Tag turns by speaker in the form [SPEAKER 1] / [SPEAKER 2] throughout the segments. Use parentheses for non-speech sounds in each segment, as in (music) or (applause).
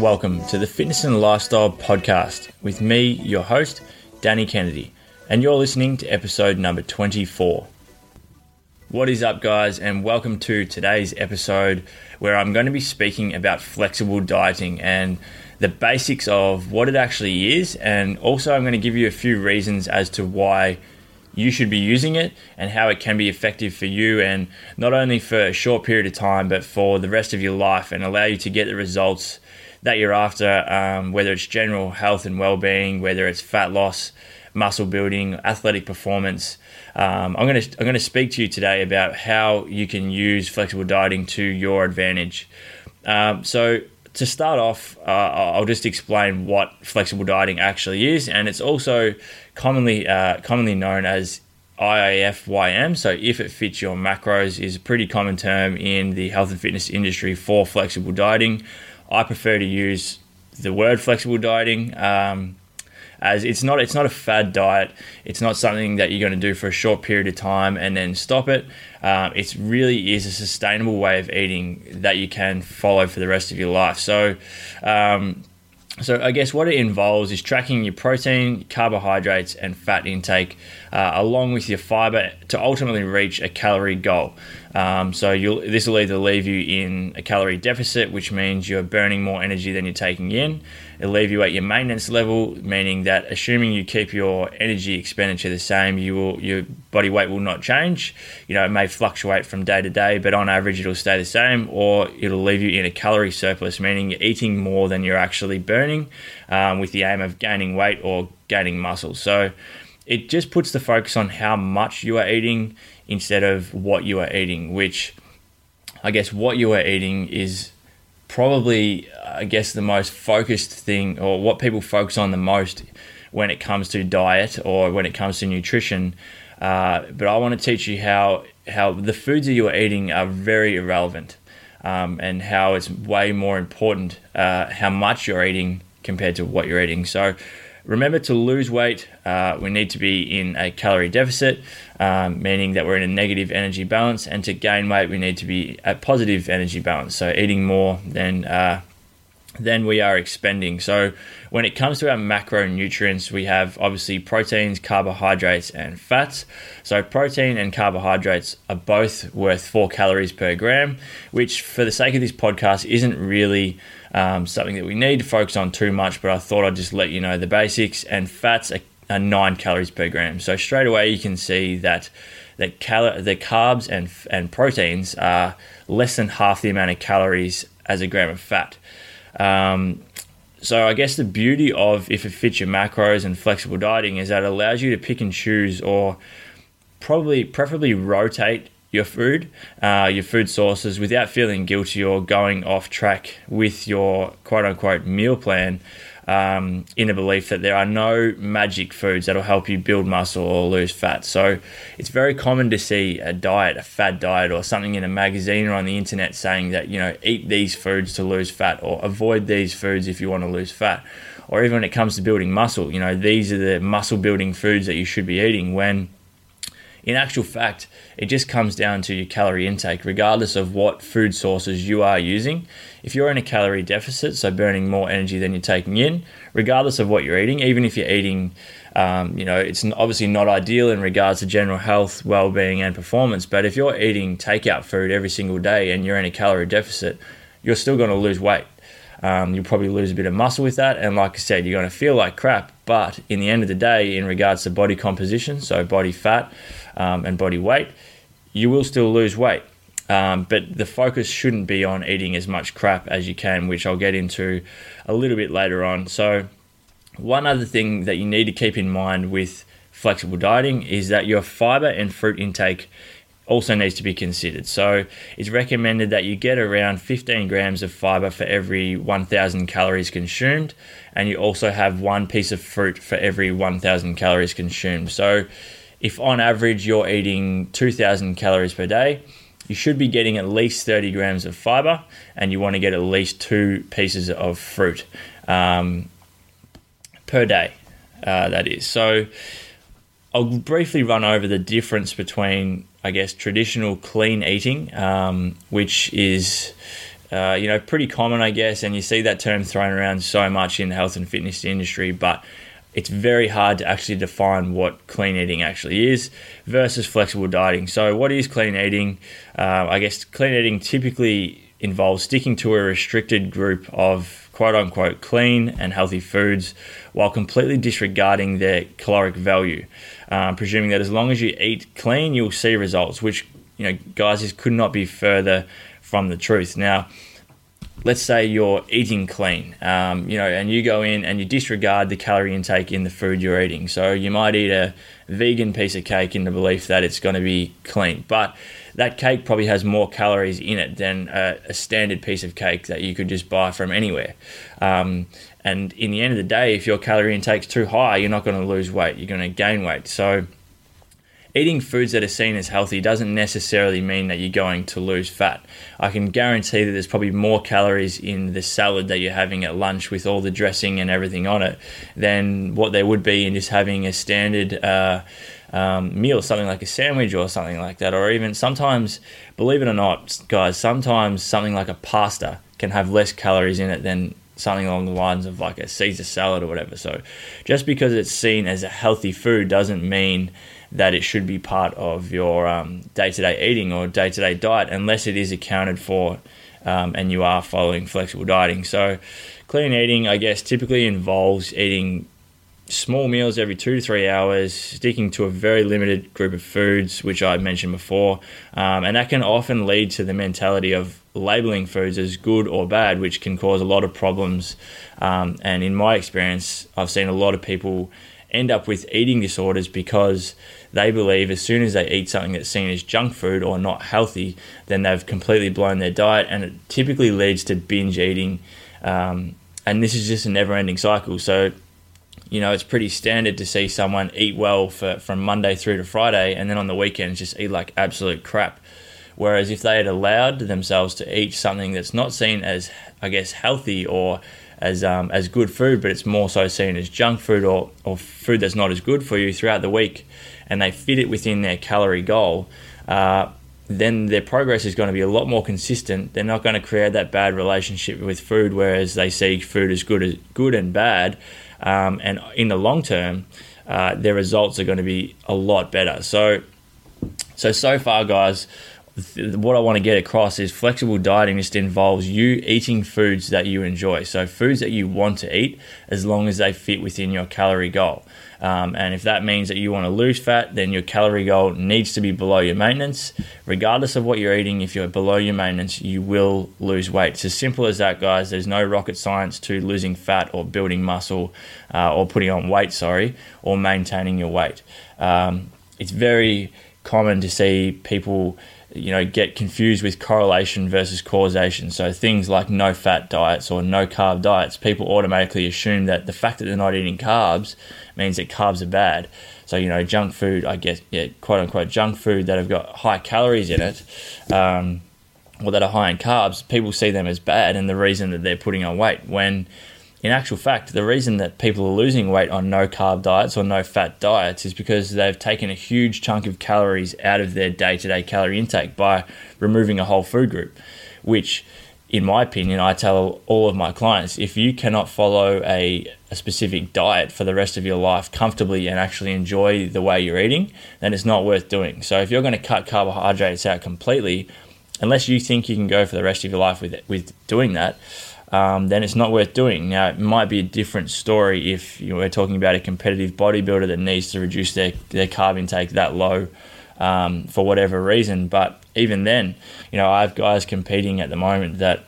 [SPEAKER 1] Welcome to the Fitness and Lifestyle Podcast with me, your host, Danny Kennedy, and you're listening to episode number 24. What is up, guys, and welcome to today's episode where I'm going to be speaking about flexible dieting and the basics of what it actually is, and also I'm going to give you a few reasons as to why you should be using it and how it can be effective for you and not only for a short period of time but for the rest of your life and allow you to get the results that you're after um, whether it's general health and well-being whether it's fat loss muscle building athletic performance um, I'm going to I'm going to speak to you today about how you can use flexible dieting to your advantage. Um, so to start off, uh, I'll just explain what flexible dieting actually is, and it's also commonly uh, commonly known as IIFYM. So if it fits your macros is a pretty common term in the health and fitness industry for flexible dieting. I prefer to use the word flexible dieting. Um, as it's not it's not a fad diet. It's not something that you're going to do for a short period of time and then stop it. Um, it really is a sustainable way of eating that you can follow for the rest of your life. So. Um, so I guess what it involves is tracking your protein, carbohydrates, and fat intake, uh, along with your fiber, to ultimately reach a calorie goal. Um, so this will either leave you in a calorie deficit, which means you're burning more energy than you're taking in. It'll leave you at your maintenance level, meaning that assuming you keep your energy expenditure the same, you will your body weight will not change. You know it may fluctuate from day to day, but on average it'll stay the same. Or it'll leave you in a calorie surplus, meaning you're eating more than you're actually burning, um, with the aim of gaining weight or gaining muscle. So it just puts the focus on how much you are eating instead of what you are eating, which I guess what you are eating is probably, I guess, the most focused thing or what people focus on the most when it comes to diet or when it comes to nutrition. Uh, but I want to teach you how how the foods that you are eating are very irrelevant, um, and how it's way more important uh, how much you're eating compared to what you're eating. So Remember to lose weight, uh, we need to be in a calorie deficit, um, meaning that we're in a negative energy balance, and to gain weight, we need to be at positive energy balance, so eating more than uh, than we are expending. So when it comes to our macronutrients, we have obviously proteins, carbohydrates, and fats. So protein and carbohydrates are both worth four calories per gram, which for the sake of this podcast isn't really um, something that we need to focus on too much, but I thought I'd just let you know the basics. And fats are, are nine calories per gram. So straight away you can see that that cal- the carbs and and proteins are less than half the amount of calories as a gram of fat. Um, so I guess the beauty of if it fits your macros and flexible dieting is that it allows you to pick and choose or probably preferably rotate your food, uh, your food sources without feeling guilty or going off track with your quote unquote meal plan um, in a belief that there are no magic foods that'll help you build muscle or lose fat. So it's very common to see a diet, a fad diet, or something in a magazine or on the internet saying that, you know, eat these foods to lose fat or avoid these foods if you want to lose fat. Or even when it comes to building muscle, you know, these are the muscle building foods that you should be eating when in actual fact, it just comes down to your calorie intake, regardless of what food sources you are using. If you're in a calorie deficit, so burning more energy than you're taking in, regardless of what you're eating, even if you're eating, um, you know, it's obviously not ideal in regards to general health, well being, and performance. But if you're eating takeout food every single day and you're in a calorie deficit, you're still going to lose weight. Um, you'll probably lose a bit of muscle with that. And like I said, you're going to feel like crap. But in the end of the day, in regards to body composition, so body fat um, and body weight, you will still lose weight. Um, but the focus shouldn't be on eating as much crap as you can, which I'll get into a little bit later on. So, one other thing that you need to keep in mind with flexible dieting is that your fiber and fruit intake also needs to be considered. So it's recommended that you get around 15 grams of fiber for every 1,000 calories consumed, and you also have one piece of fruit for every 1,000 calories consumed. So if on average you're eating 2,000 calories per day, you should be getting at least 30 grams of fiber, and you want to get at least two pieces of fruit um, per day. Uh, that is so I'll briefly run over the difference between, I guess, traditional clean eating, um, which is, uh, you know, pretty common, I guess, and you see that term thrown around so much in the health and fitness industry, but it's very hard to actually define what clean eating actually is versus flexible dieting. So, what is clean eating? Uh, I guess clean eating typically involves sticking to a restricted group of quote unquote clean and healthy foods while completely disregarding their caloric value, um, presuming that as long as you eat clean, you'll see results, which, you know, guys, this could not be further from the truth. Now, let's say you're eating clean, um, you know, and you go in and you disregard the calorie intake in the food you're eating. So you might eat a vegan piece of cake in the belief that it's going to be clean, but that cake probably has more calories in it than a, a standard piece of cake that you could just buy from anywhere. Um, and in the end of the day, if your calorie intake's too high, you're not going to lose weight, you're going to gain weight. So, eating foods that are seen as healthy doesn't necessarily mean that you're going to lose fat. I can guarantee that there's probably more calories in the salad that you're having at lunch with all the dressing and everything on it than what there would be in just having a standard. Uh, um, meal, something like a sandwich or something like that, or even sometimes, believe it or not, guys, sometimes something like a pasta can have less calories in it than something along the lines of like a Caesar salad or whatever. So, just because it's seen as a healthy food doesn't mean that it should be part of your day to day eating or day to day diet unless it is accounted for um, and you are following flexible dieting. So, clean eating, I guess, typically involves eating small meals every two to three hours, sticking to a very limited group of foods, which I mentioned before. Um, and that can often lead to the mentality of labeling foods as good or bad, which can cause a lot of problems. Um, and in my experience, I've seen a lot of people end up with eating disorders because they believe as soon as they eat something that's seen as junk food or not healthy, then they've completely blown their diet. And it typically leads to binge eating. Um, and this is just a never ending cycle. So, you know, it's pretty standard to see someone eat well for, from Monday through to Friday and then on the weekends just eat like absolute crap. Whereas if they had allowed themselves to eat something that's not seen as, I guess, healthy or as um, as good food, but it's more so seen as junk food or, or food that's not as good for you throughout the week, and they fit it within their calorie goal, uh, then their progress is going to be a lot more consistent. They're not going to create that bad relationship with food, whereas they see food as good as good and bad, um, and in the long term, uh, their results are going to be a lot better. So, so so far, guys, what I want to get across is flexible dieting just involves you eating foods that you enjoy. So, foods that you want to eat as long as they fit within your calorie goal. Um, and if that means that you want to lose fat, then your calorie goal needs to be below your maintenance. Regardless of what you're eating, if you're below your maintenance, you will lose weight. It's as simple as that, guys. There's no rocket science to losing fat or building muscle uh, or putting on weight, sorry, or maintaining your weight. Um, it's very common to see people you know get confused with correlation versus causation. So things like no fat diets or no carb diets people automatically assume that the fact that they're not eating carbs means that carbs are bad. So you know junk food i guess yeah quote unquote junk food that have got high calories in it um, or that are high in carbs people see them as bad and the reason that they're putting on weight when in actual fact, the reason that people are losing weight on no carb diets or no fat diets is because they've taken a huge chunk of calories out of their day to day calorie intake by removing a whole food group, which, in my opinion, I tell all of my clients if you cannot follow a, a specific diet for the rest of your life comfortably and actually enjoy the way you're eating, then it's not worth doing. So if you're going to cut carbohydrates out completely, unless you think you can go for the rest of your life with, with doing that, um, then it's not worth doing. Now, it might be a different story if you know, we're talking about a competitive bodybuilder that needs to reduce their, their carb intake that low um, for whatever reason. But even then, you know, I have guys competing at the moment that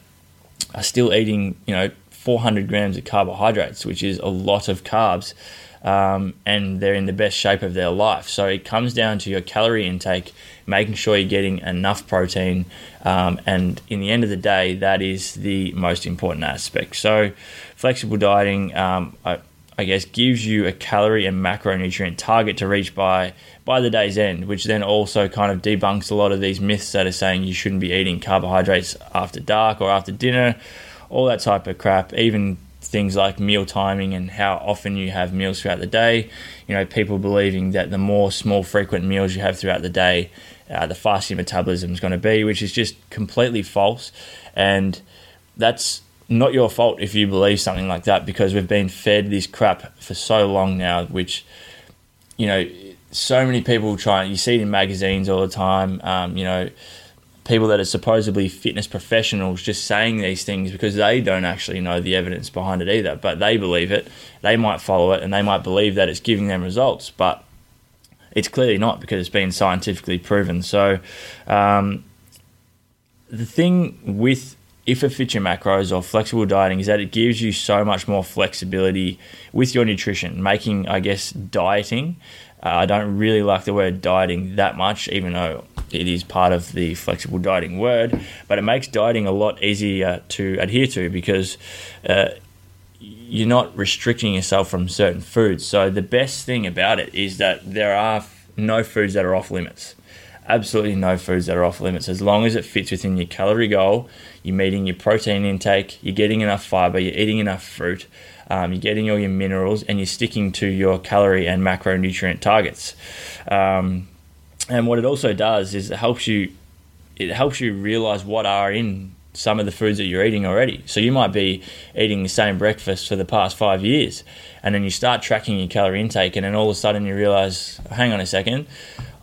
[SPEAKER 1] are still eating, you know, 400 grams of carbohydrates, which is a lot of carbs um, and they're in the best shape of their life. So it comes down to your calorie intake, making sure you're getting enough protein, um, and in the end of the day, that is the most important aspect. So flexible dieting, um, I, I guess, gives you a calorie and macronutrient target to reach by by the day's end, which then also kind of debunks a lot of these myths that are saying you shouldn't be eating carbohydrates after dark or after dinner, all that type of crap. Even things like meal timing and how often you have meals throughout the day. You know, people believing that the more small, frequent meals you have throughout the day, uh, the faster your metabolism is going to be, which is just completely false. And that's not your fault if you believe something like that because we've been fed this crap for so long now, which, you know, so many people try, you see it in magazines all the time, um, you know, people that are supposedly fitness professionals just saying these things because they don't actually know the evidence behind it either, but they believe it. They might follow it and they might believe that it's giving them results, but it's clearly not because it's been scientifically proven. So, um, the thing with if it fits your macros or flexible dieting is that it gives you so much more flexibility with your nutrition, making, I guess, dieting. Uh, I don't really like the word dieting that much, even though it is part of the flexible dieting word, but it makes dieting a lot easier to adhere to because uh, you're not restricting yourself from certain foods. So, the best thing about it is that there are no foods that are off limits absolutely no foods that are off limits as long as it fits within your calorie goal. You're meeting your protein intake, you're getting enough fiber, you're eating enough fruit, um, you're getting all your minerals, and you're sticking to your calorie and macronutrient targets. Um, and what it also does is it helps you it helps you realize what are in some of the foods that you're eating already. So you might be eating the same breakfast for the past five years, and then you start tracking your calorie intake, and then all of a sudden you realize, hang on a second,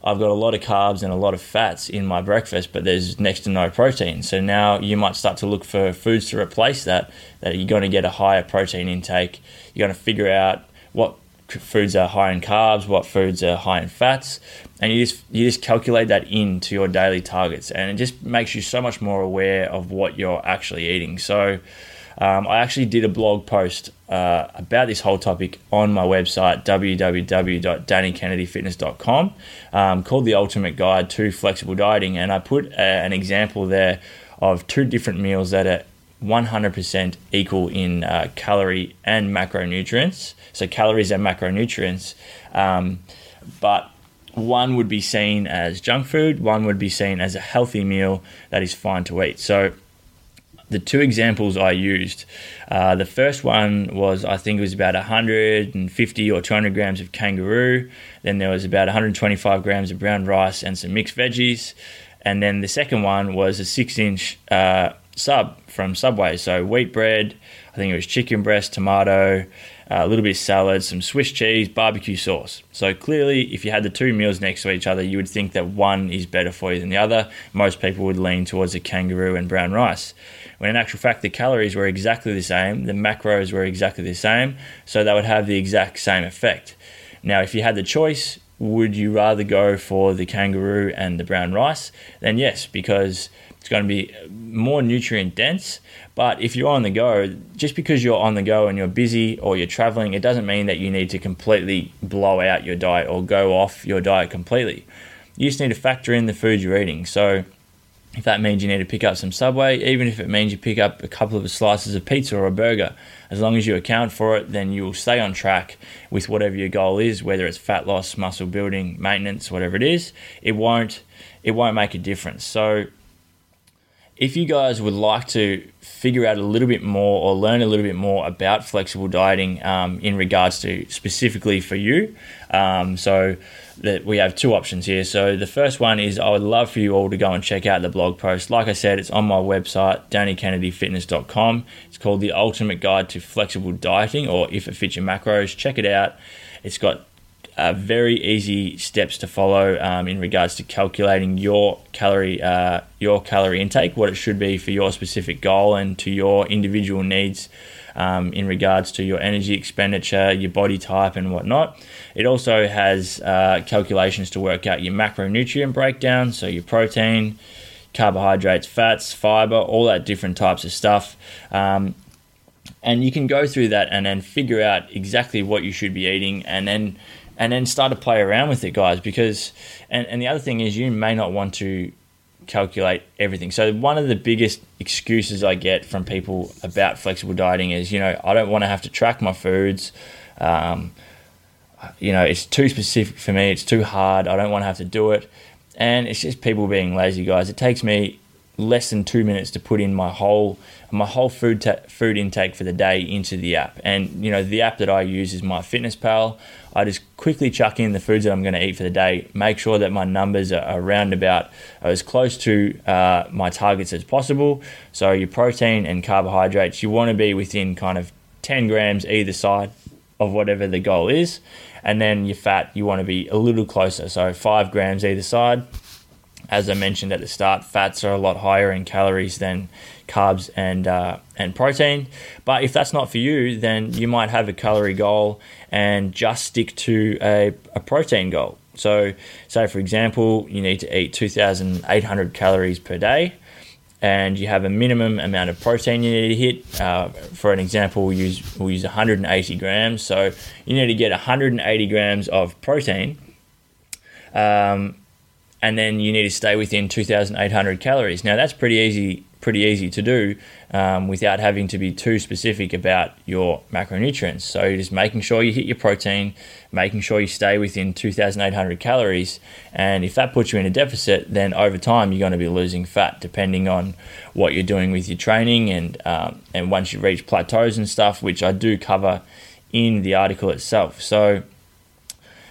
[SPEAKER 1] I've got a lot of carbs and a lot of fats in my breakfast, but there's next to no protein. So now you might start to look for foods to replace that, that you're going to get a higher protein intake. You're going to figure out what foods are high in carbs, what foods are high in fats, and you just you just calculate that into your daily targets, and it just makes you so much more aware of what you're actually eating. So um, I actually did a blog post uh, about this whole topic on my website, www.dannykennedyfitness.com, um, called The Ultimate Guide to Flexible Dieting. And I put a, uh, an example there of two different meals that are 100% equal in uh, calorie and macronutrients. So, calories and macronutrients. Um, but one would be seen as junk food, one would be seen as a healthy meal that is fine to eat. So, the two examples I used, uh, the first one was I think it was about 150 or 200 grams of kangaroo. Then there was about 125 grams of brown rice and some mixed veggies. And then the second one was a six inch uh, sub from Subway. So wheat bread, think it was chicken breast, tomato, uh, a little bit of salad, some Swiss cheese, barbecue sauce. So clearly, if you had the two meals next to each other, you would think that one is better for you than the other. Most people would lean towards the kangaroo and brown rice when in actual fact the calories were exactly the same, the macros were exactly the same, so they would have the exact same effect. Now, if you had the choice, would you rather go for the kangaroo and the brown rice? Then yes, because going to be more nutrient dense. But if you're on the go, just because you're on the go and you're busy or you're traveling, it doesn't mean that you need to completely blow out your diet or go off your diet completely. You just need to factor in the food you're eating. So if that means you need to pick up some Subway, even if it means you pick up a couple of slices of pizza or a burger, as long as you account for it, then you will stay on track with whatever your goal is, whether it's fat loss, muscle building, maintenance, whatever it is. It won't it won't make a difference. So if you guys would like to figure out a little bit more or learn a little bit more about flexible dieting um, in regards to specifically for you, um, so that we have two options here. So the first one is I would love for you all to go and check out the blog post. Like I said, it's on my website, dannykennedyfitness.com. It's called The Ultimate Guide to Flexible Dieting, or If It Fits Your Macros. Check it out. It's got uh, very easy steps to follow um, in regards to calculating your calorie uh, your calorie intake, what it should be for your specific goal and to your individual needs um, in regards to your energy expenditure, your body type, and whatnot. It also has uh, calculations to work out your macronutrient breakdown, so your protein, carbohydrates, fats, fiber, all that different types of stuff. Um, and you can go through that and then figure out exactly what you should be eating and then and then start to play around with it, guys. Because and, and the other thing is you may not want to calculate everything. So one of the biggest excuses I get from people about flexible dieting is, you know, I don't want to have to track my foods. Um, you know, it's too specific for me. It's too hard. I don't want to have to do it. And it's just people being lazy, guys. It takes me less than two minutes to put in my whole my whole food ta- food intake for the day into the app. And you know the app that I use is MyFitnessPal. I just quickly chuck in the foods that I'm going to eat for the day. Make sure that my numbers are around about as close to uh, my targets as possible. So your protein and carbohydrates, you want to be within kind of 10 grams either side of whatever the goal is. And then your fat, you want to be a little closer. So five grams either side as I mentioned at the start, fats are a lot higher in calories than carbs and uh, and protein. But if that's not for you, then you might have a calorie goal and just stick to a, a protein goal. So, say for example, you need to eat 2,800 calories per day, and you have a minimum amount of protein you need to hit. Uh, for an example, we'll use we'll use 180 grams. So you need to get 180 grams of protein. Um, and then you need to stay within 2,800 calories. Now that's pretty easy, pretty easy to do um, without having to be too specific about your macronutrients. So just making sure you hit your protein, making sure you stay within 2,800 calories, and if that puts you in a deficit, then over time you're going to be losing fat, depending on what you're doing with your training, and um, and once you reach plateaus and stuff, which I do cover in the article itself. So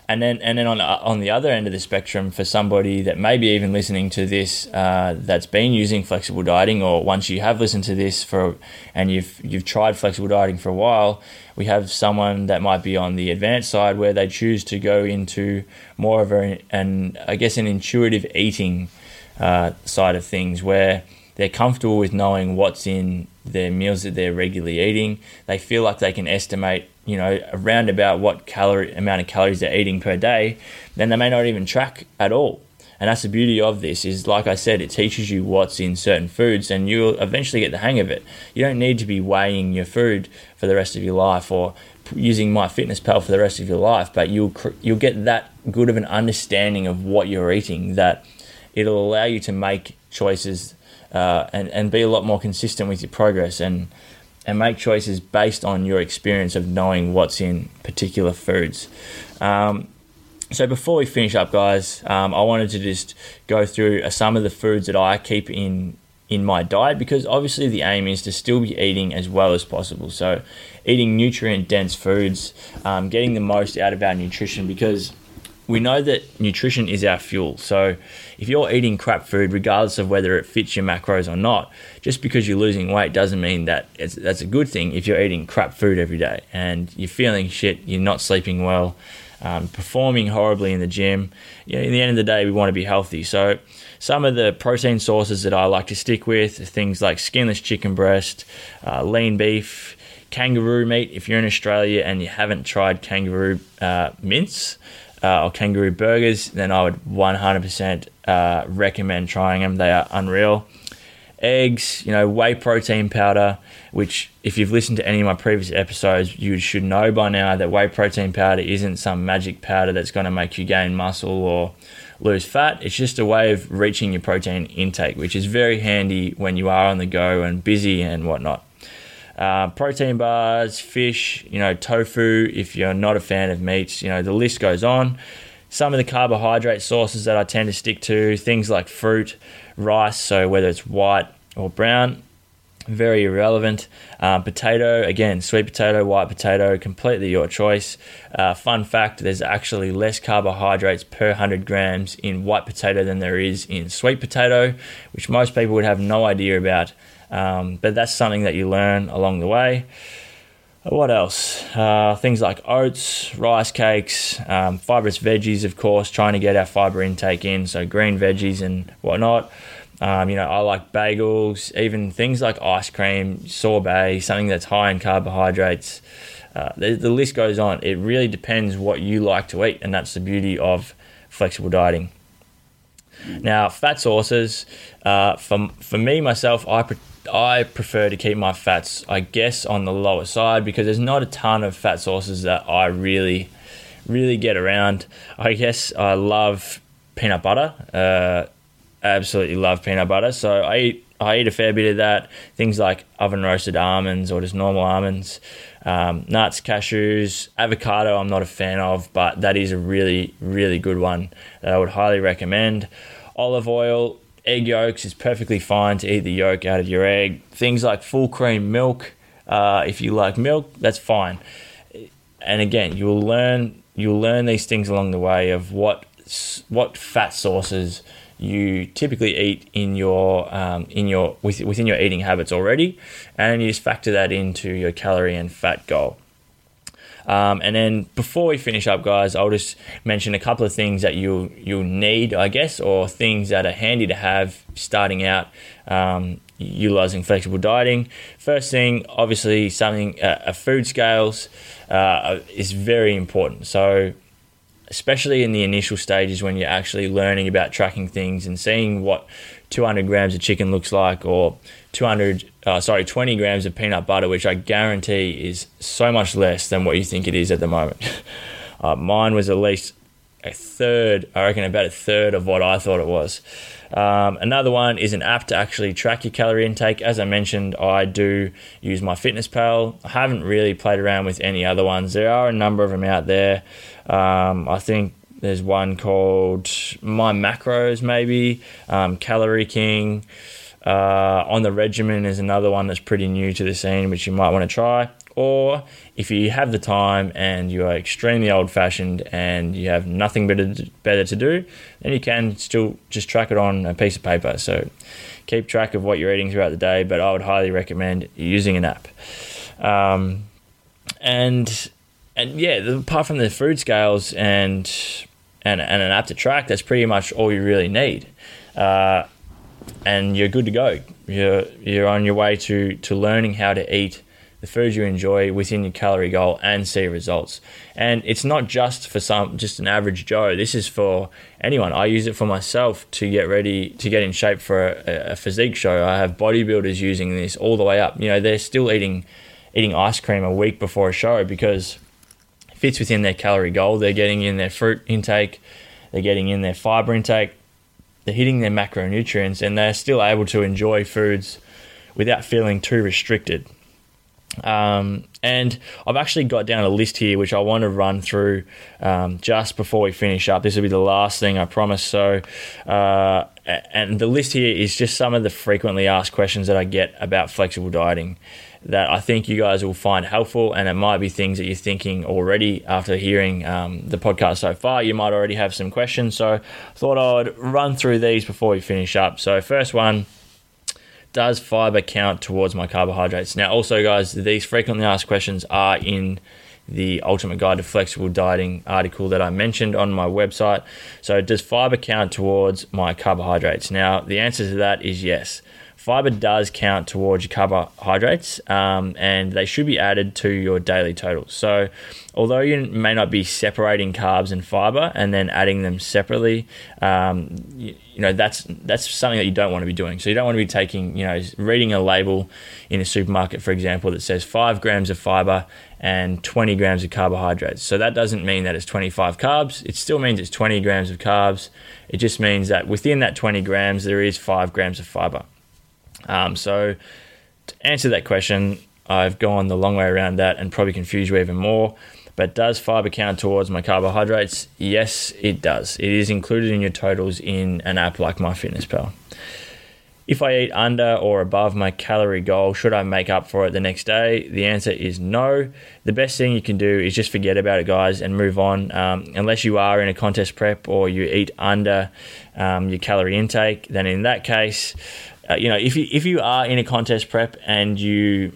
[SPEAKER 1] and then and then on on the other end of the spectrum for somebody that may be even listening to this uh, that's been using flexible dieting or once you have listened to this for and you've you've tried flexible dieting for a while we have someone that might be on the advanced side where they choose to go into more of a, an I guess an intuitive eating uh, side of things where they're comfortable with knowing what's in their meals that they're regularly eating. They feel like they can estimate, you know, around about what calorie amount of calories they're eating per day. Then they may not even track at all. And that's the beauty of this is, like I said, it teaches you what's in certain foods, and you'll eventually get the hang of it. You don't need to be weighing your food for the rest of your life or using MyFitnessPal for the rest of your life, but you'll you'll get that good of an understanding of what you're eating that it'll allow you to make choices uh, and and be a lot more consistent with your progress and and make choices based on your experience of knowing what's in particular foods. Um, so before we finish up, guys, um, I wanted to just go through uh, some of the foods that I keep in in my diet because obviously the aim is to still be eating as well as possible. So eating nutrient dense foods, um, getting the most out of our nutrition because we know that nutrition is our fuel. So if you're eating crap food, regardless of whether it fits your macros or not, just because you're losing weight doesn't mean that that's a good thing if you're eating crap food every day and you're feeling shit, you're not sleeping well, um, performing horribly in the gym. You know, in the end of the day, we want to be healthy. So some of the protein sources that I like to stick with are things like skinless chicken breast, uh, lean beef, kangaroo meat. If you're in Australia and you haven't tried kangaroo uh, mince, uh, or kangaroo burgers, then I would 100% uh, recommend trying them. They are unreal. Eggs, you know, whey protein powder, which if you've listened to any of my previous episodes, you should know by now that whey protein powder isn't some magic powder that's going to make you gain muscle or lose fat. It's just a way of reaching your protein intake, which is very handy when you are on the go and busy and whatnot. Uh, protein bars, fish, you know, tofu, if you're not a fan of meats, you know, the list goes on. Some of the carbohydrate sources that I tend to stick to, things like fruit, rice, so whether it's white or brown, very irrelevant. Um, potato, again, sweet potato, white potato, completely your choice. Uh, fun fact there's actually less carbohydrates per 100 grams in white potato than there is in sweet potato, which most people would have no idea about. Um, but that's something that you learn along the way. What else? Uh, things like oats, rice cakes, um, fibrous veggies, of course, trying to get our fiber intake in, so green veggies and whatnot. Um, you know, I like bagels, even things like ice cream, sorbet, something that's high in carbohydrates. Uh, the, the list goes on. It really depends what you like to eat, and that's the beauty of flexible dieting. Now, fat sources, uh, for, for me, myself, I I prefer to keep my fats, I guess, on the lower side because there's not a ton of fat sources that I really, really get around. I guess I love peanut butter. Uh, absolutely love peanut butter. So I eat I eat a fair bit of that. Things like oven roasted almonds or just normal almonds, um, nuts, cashews, avocado. I'm not a fan of, but that is a really really good one that I would highly recommend. Olive oil egg yolks is perfectly fine to eat the yolk out of your egg. Things like full cream milk, uh, if you like milk, that's fine. And again, you'll learn you'll learn these things along the way of what what fat sources you typically eat in your um, in your within your eating habits already, and you just factor that into your calorie and fat goal. Um, and then before we finish up, guys, I'll just mention a couple of things that you you'll need, I guess, or things that are handy to have starting out. Um, utilizing flexible dieting. First thing, obviously, something uh, a food scales uh, is very important. So especially in the initial stages when you're actually learning about tracking things and seeing what 200 grams of chicken looks like or 200 uh, sorry 20 grams of peanut butter which i guarantee is so much less than what you think it is at the moment (laughs) uh, mine was at least a third i reckon about a third of what i thought it was um, another one is an app to actually track your calorie intake. As I mentioned, I do use MyFitnessPal. I haven't really played around with any other ones. There are a number of them out there. Um, I think there's one called My Macros, maybe um, Calorie King. Uh, on the regimen is another one that's pretty new to the scene, which you might want to try. Or if you have the time and you are extremely old fashioned and you have nothing better to, better to do, then you can still just track it on a piece of paper. So keep track of what you're eating throughout the day, but I would highly recommend using an app. Um, and and yeah, apart from the food scales and and, and an app to track, that's pretty much all you really need. Uh, and you're good to go. You're you're on your way to to learning how to eat the foods you enjoy within your calorie goal and see results. And it's not just for some just an average Joe. This is for anyone. I use it for myself to get ready to get in shape for a, a physique show. I have bodybuilders using this all the way up. You know, they're still eating eating ice cream a week before a show because fits within their calorie goal. They're getting in their fruit intake, they're getting in their fiber intake, they're hitting their macronutrients, and they're still able to enjoy foods without feeling too restricted. Um, and I've actually got down a list here which I want to run through um, just before we finish up. This will be the last thing I promise. So, uh, and the list here is just some of the frequently asked questions that I get about flexible dieting that I think you guys will find helpful, and it might be things that you're thinking already after hearing um, the podcast so far. You might already have some questions, so I thought I'd run through these before we finish up. So, first one does fiber count towards my carbohydrates? Now, also, guys, these frequently asked questions are in the Ultimate Guide to Flexible Dieting article that I mentioned on my website. So, does fiber count towards my carbohydrates? Now, the answer to that is yes fiber does count towards your carbohydrates um, and they should be added to your daily totals. So, although you may not be separating carbs and fiber and then adding them separately, um, you, you, know that's that's something that you don't want to be doing. So you don't want to be taking, you know, reading a label in a supermarket, for example, that says five grams of fiber and 20 grams of carbohydrates. So that doesn't mean that it's 25 carbs. It still means it's 20 grams of carbs. It just means that within that 20 grams there is five grams of fiber. Um, so, to answer that question, I've gone the long way around that and probably confused you even more. But does fiber count towards my carbohydrates? Yes, it does. It is included in your totals in an app like MyFitnessPal. If I eat under or above my calorie goal, should I make up for it the next day? The answer is no. The best thing you can do is just forget about it, guys, and move on. Um, unless you are in a contest prep or you eat under um, your calorie intake, then in that case, uh, you know, if you if you are in a contest prep and you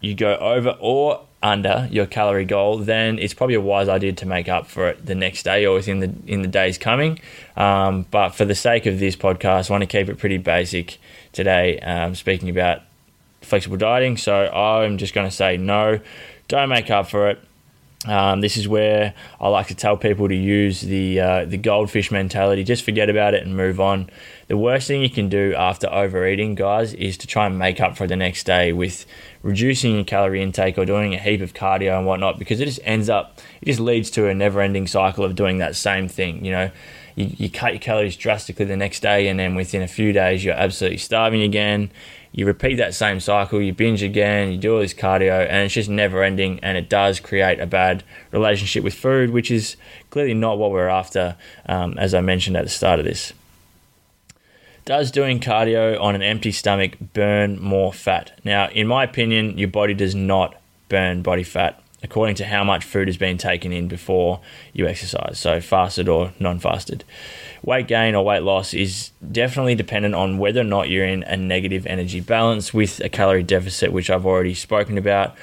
[SPEAKER 1] you go over or under your calorie goal, then it's probably a wise idea to make up for it the next day or within the in the days coming. Um, but for the sake of this podcast, I want to keep it pretty basic today. Um, speaking about flexible dieting, so I'm just going to say no. Don't make up for it. Um, this is where I like to tell people to use the uh, the goldfish mentality. Just forget about it and move on. The worst thing you can do after overeating, guys, is to try and make up for the next day with reducing your calorie intake or doing a heap of cardio and whatnot, because it just ends up, it just leads to a never-ending cycle of doing that same thing. You know, you, you cut your calories drastically the next day, and then within a few days, you're absolutely starving again you repeat that same cycle, you binge again, you do all this cardio, and it's just never ending. And it does create a bad relationship with food, which is clearly not what we're after, um, as I mentioned at the start of this. Does doing cardio on an empty stomach burn more fat? Now, in my opinion, your body does not burn body fat according to how much food has been taken in before you exercise, so fasted or non fasted. Weight gain or weight loss is definitely dependent on whether or not you're in a negative energy balance with a calorie deficit, which I've already spoken about.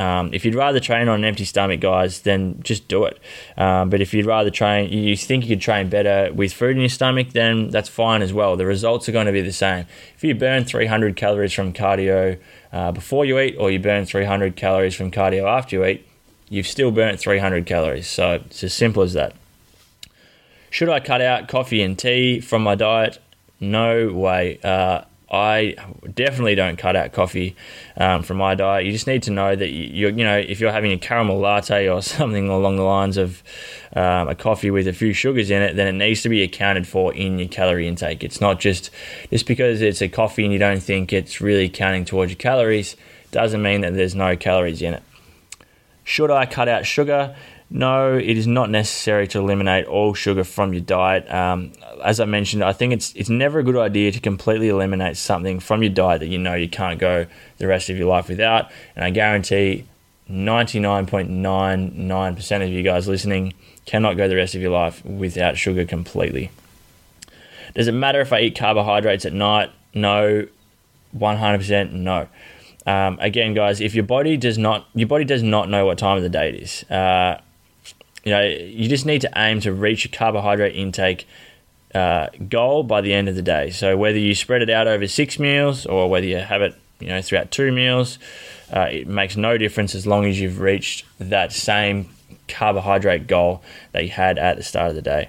[SPEAKER 1] Um, if you'd rather train on an empty stomach, guys, then just do it. Um, but if you'd rather train, you think you could train better with food in your stomach, then that's fine as well. The results are going to be the same. If you burn 300 calories from cardio uh, before you eat, or you burn 300 calories from cardio after you eat, you've still burnt 300 calories. So it's as simple as that. Should I cut out coffee and tea from my diet? No way. Uh, I definitely don't cut out coffee um, from my diet. You just need to know that you you know if you're having a caramel latte or (laughs) something along the lines of um, a coffee with a few sugars in it, then it needs to be accounted for in your calorie intake. It's not just just because it's a coffee and you don't think it's really counting towards your calories doesn't mean that there's no calories in it. Should I cut out sugar? No, it is not necessary to eliminate all sugar from your diet. Um, as I mentioned, I think it's it's never a good idea to completely eliminate something from your diet that you know you can't go the rest of your life without. And I guarantee 99.99% of you guys listening cannot go the rest of your life without sugar completely. Does it matter if I eat carbohydrates at night? No. 100% no. Um, again, guys, if your body does not your body does not know what time of the day it is, uh, you know, you just need to aim to reach a carbohydrate intake uh, goal by the end of the day. So whether you spread it out over six meals or whether you have it, you know, throughout two meals, uh, it makes no difference as long as you've reached that same carbohydrate goal that you had at the start of the day.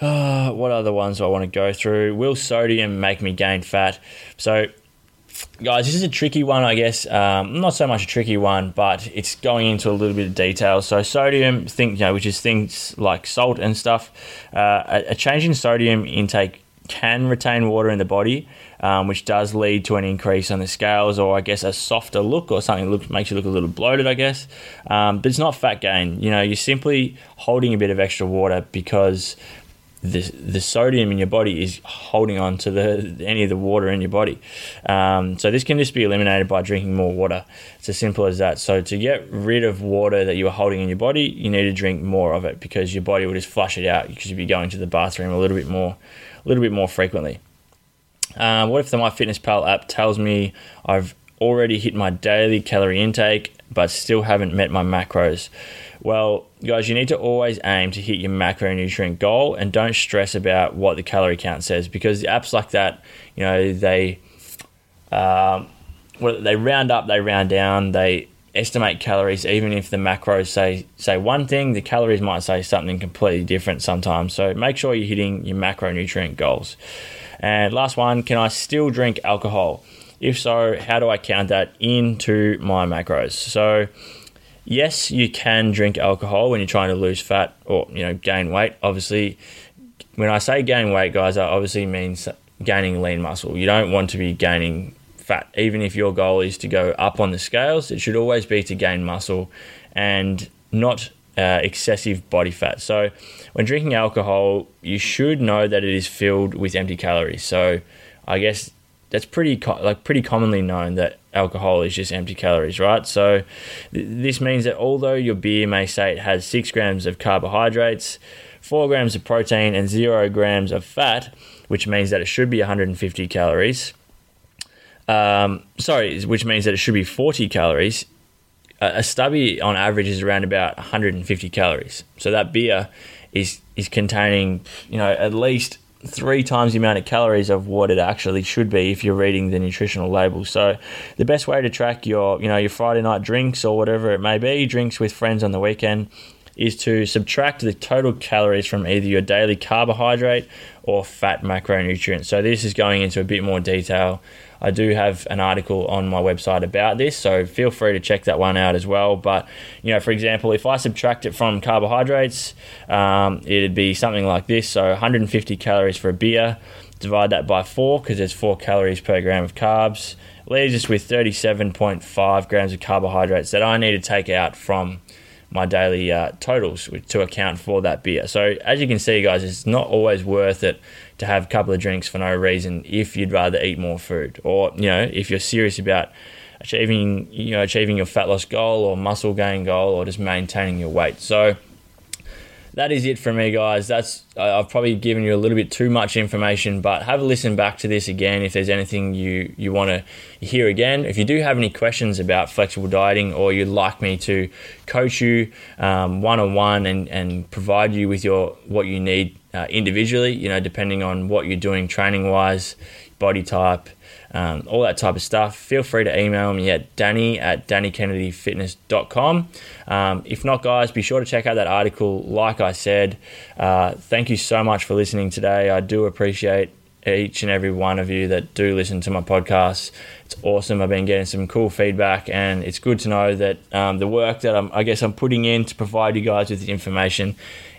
[SPEAKER 1] Uh, (sighs) what other ones do I want to go through? Will sodium make me gain fat? So guys, this is a tricky one, I guess. Um, not so much a tricky one, but it's going into a little bit of detail. So sodium, think you know, which is things like salt and stuff. Uh, a, a, change in sodium intake can retain water in the body, um, which does lead to an increase on the scales, or I guess a softer look, or something that makes you look a little bloated, I guess. Um, but it's not fat gain. You know, you're simply holding a bit of extra water because the the sodium in your body is holding on to the any of the water in your body. Um, so this can just be eliminated by drinking more water. It's as simple as that. So to get rid of water that you are holding in your body, you need to drink more of it because your body will just flush it out because you'll be going to the bathroom a little bit more, a little bit more frequently. Um, what if the MyFitnessPal app tells me I've already hit my daily calorie intake but still haven't met my macros? Well, guys, you need to always aim to hit your macronutrient goal and don't stress about what the calorie count says because apps like that, you know, they um, well, they round up, they round down, they estimate calories even if the macros say say one thing the calories might say something completely different sometimes. So make sure you're hitting your macronutrient goals. And last one can i still drink alcohol if so how do i count that into my macros so yes, you can drink alcohol when you're trying to lose fat or you know gain weight. Obviously, when I say gain weight, guys, I obviously means gaining lean muscle. You don't want to be gaining fat, even if your goal is to go up on the scales. It should always be to gain muscle and not uh, excessive body fat. So, when drinking alcohol, you should know that it is filled with empty calories. So, I guess that's pretty co- like pretty commonly known that alcohol is just empty calories, right? So th- this means that although your beer may say it has six grams of carbohydrates, four grams of protein, and zero grams of fat, which means that it should be 150 calories. Um, sorry, which means that it should be 40 calories. A, a stubby on average is around about 150 calories. So that beer is is containing, you know, at least three times the amount of calories of what it actually should be if you're reading the nutritional label. So the best way to track your, you know, your Friday night drinks or whatever it may be, drinks with friends on the weekend, is to subtract the total calories from either your daily carbohydrate or fat macronutrient. So this is going into a bit more detail I do have an article on my website about this, so feel free to check that one out as well. But, you know, for example, if I subtract it from carbohydrates, um, it'd be something like this. So 150 calories for a beer, divide that by four because there's four calories per gram of carbs, leaves us with 37.5 grams of carbohydrates that I need to take out from my daily uh, totals to account for that beer. So as you can see, guys, it's not always worth it to have a couple of drinks for no reason if you'd rather eat more food, or you know if you're serious about achieving you know achieving your fat loss goal or muscle gain goal or just maintaining your weight. So that is it for me, guys. That's I've probably given you a little bit too much information, but have a listen back to this again if there's anything you you want to hear again. If you do have any questions about flexible dieting, or you'd like me to coach you one on one and and provide you with your what you need uh, individually, you know, depending on what you're doing training wise, body type, um, all that type of stuff, feel free to email me at danny at dannykennedyfitness.com. Um, if not, guys, be sure to check out that article. Like I said, uh, thank you so much for listening today. I do appreciate each and every one of you that do listen to my podcast. It's awesome. I've been getting some cool feedback, and it's good to know that um, the work that I'm, I guess I'm putting in to provide you guys with the information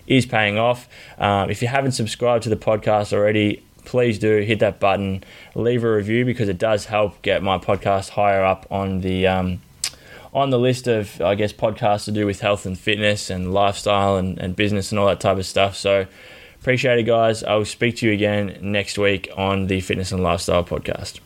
[SPEAKER 1] is paying off. Um, if you haven't subscribed to the podcast already, please do hit that button, leave a review because it does help get my podcast higher up on the um, on the list of I guess podcasts to do with health and fitness and lifestyle and, and business and all that type of stuff. So appreciate it, guys. I will speak to you again next week on the Fitness and Lifestyle podcast.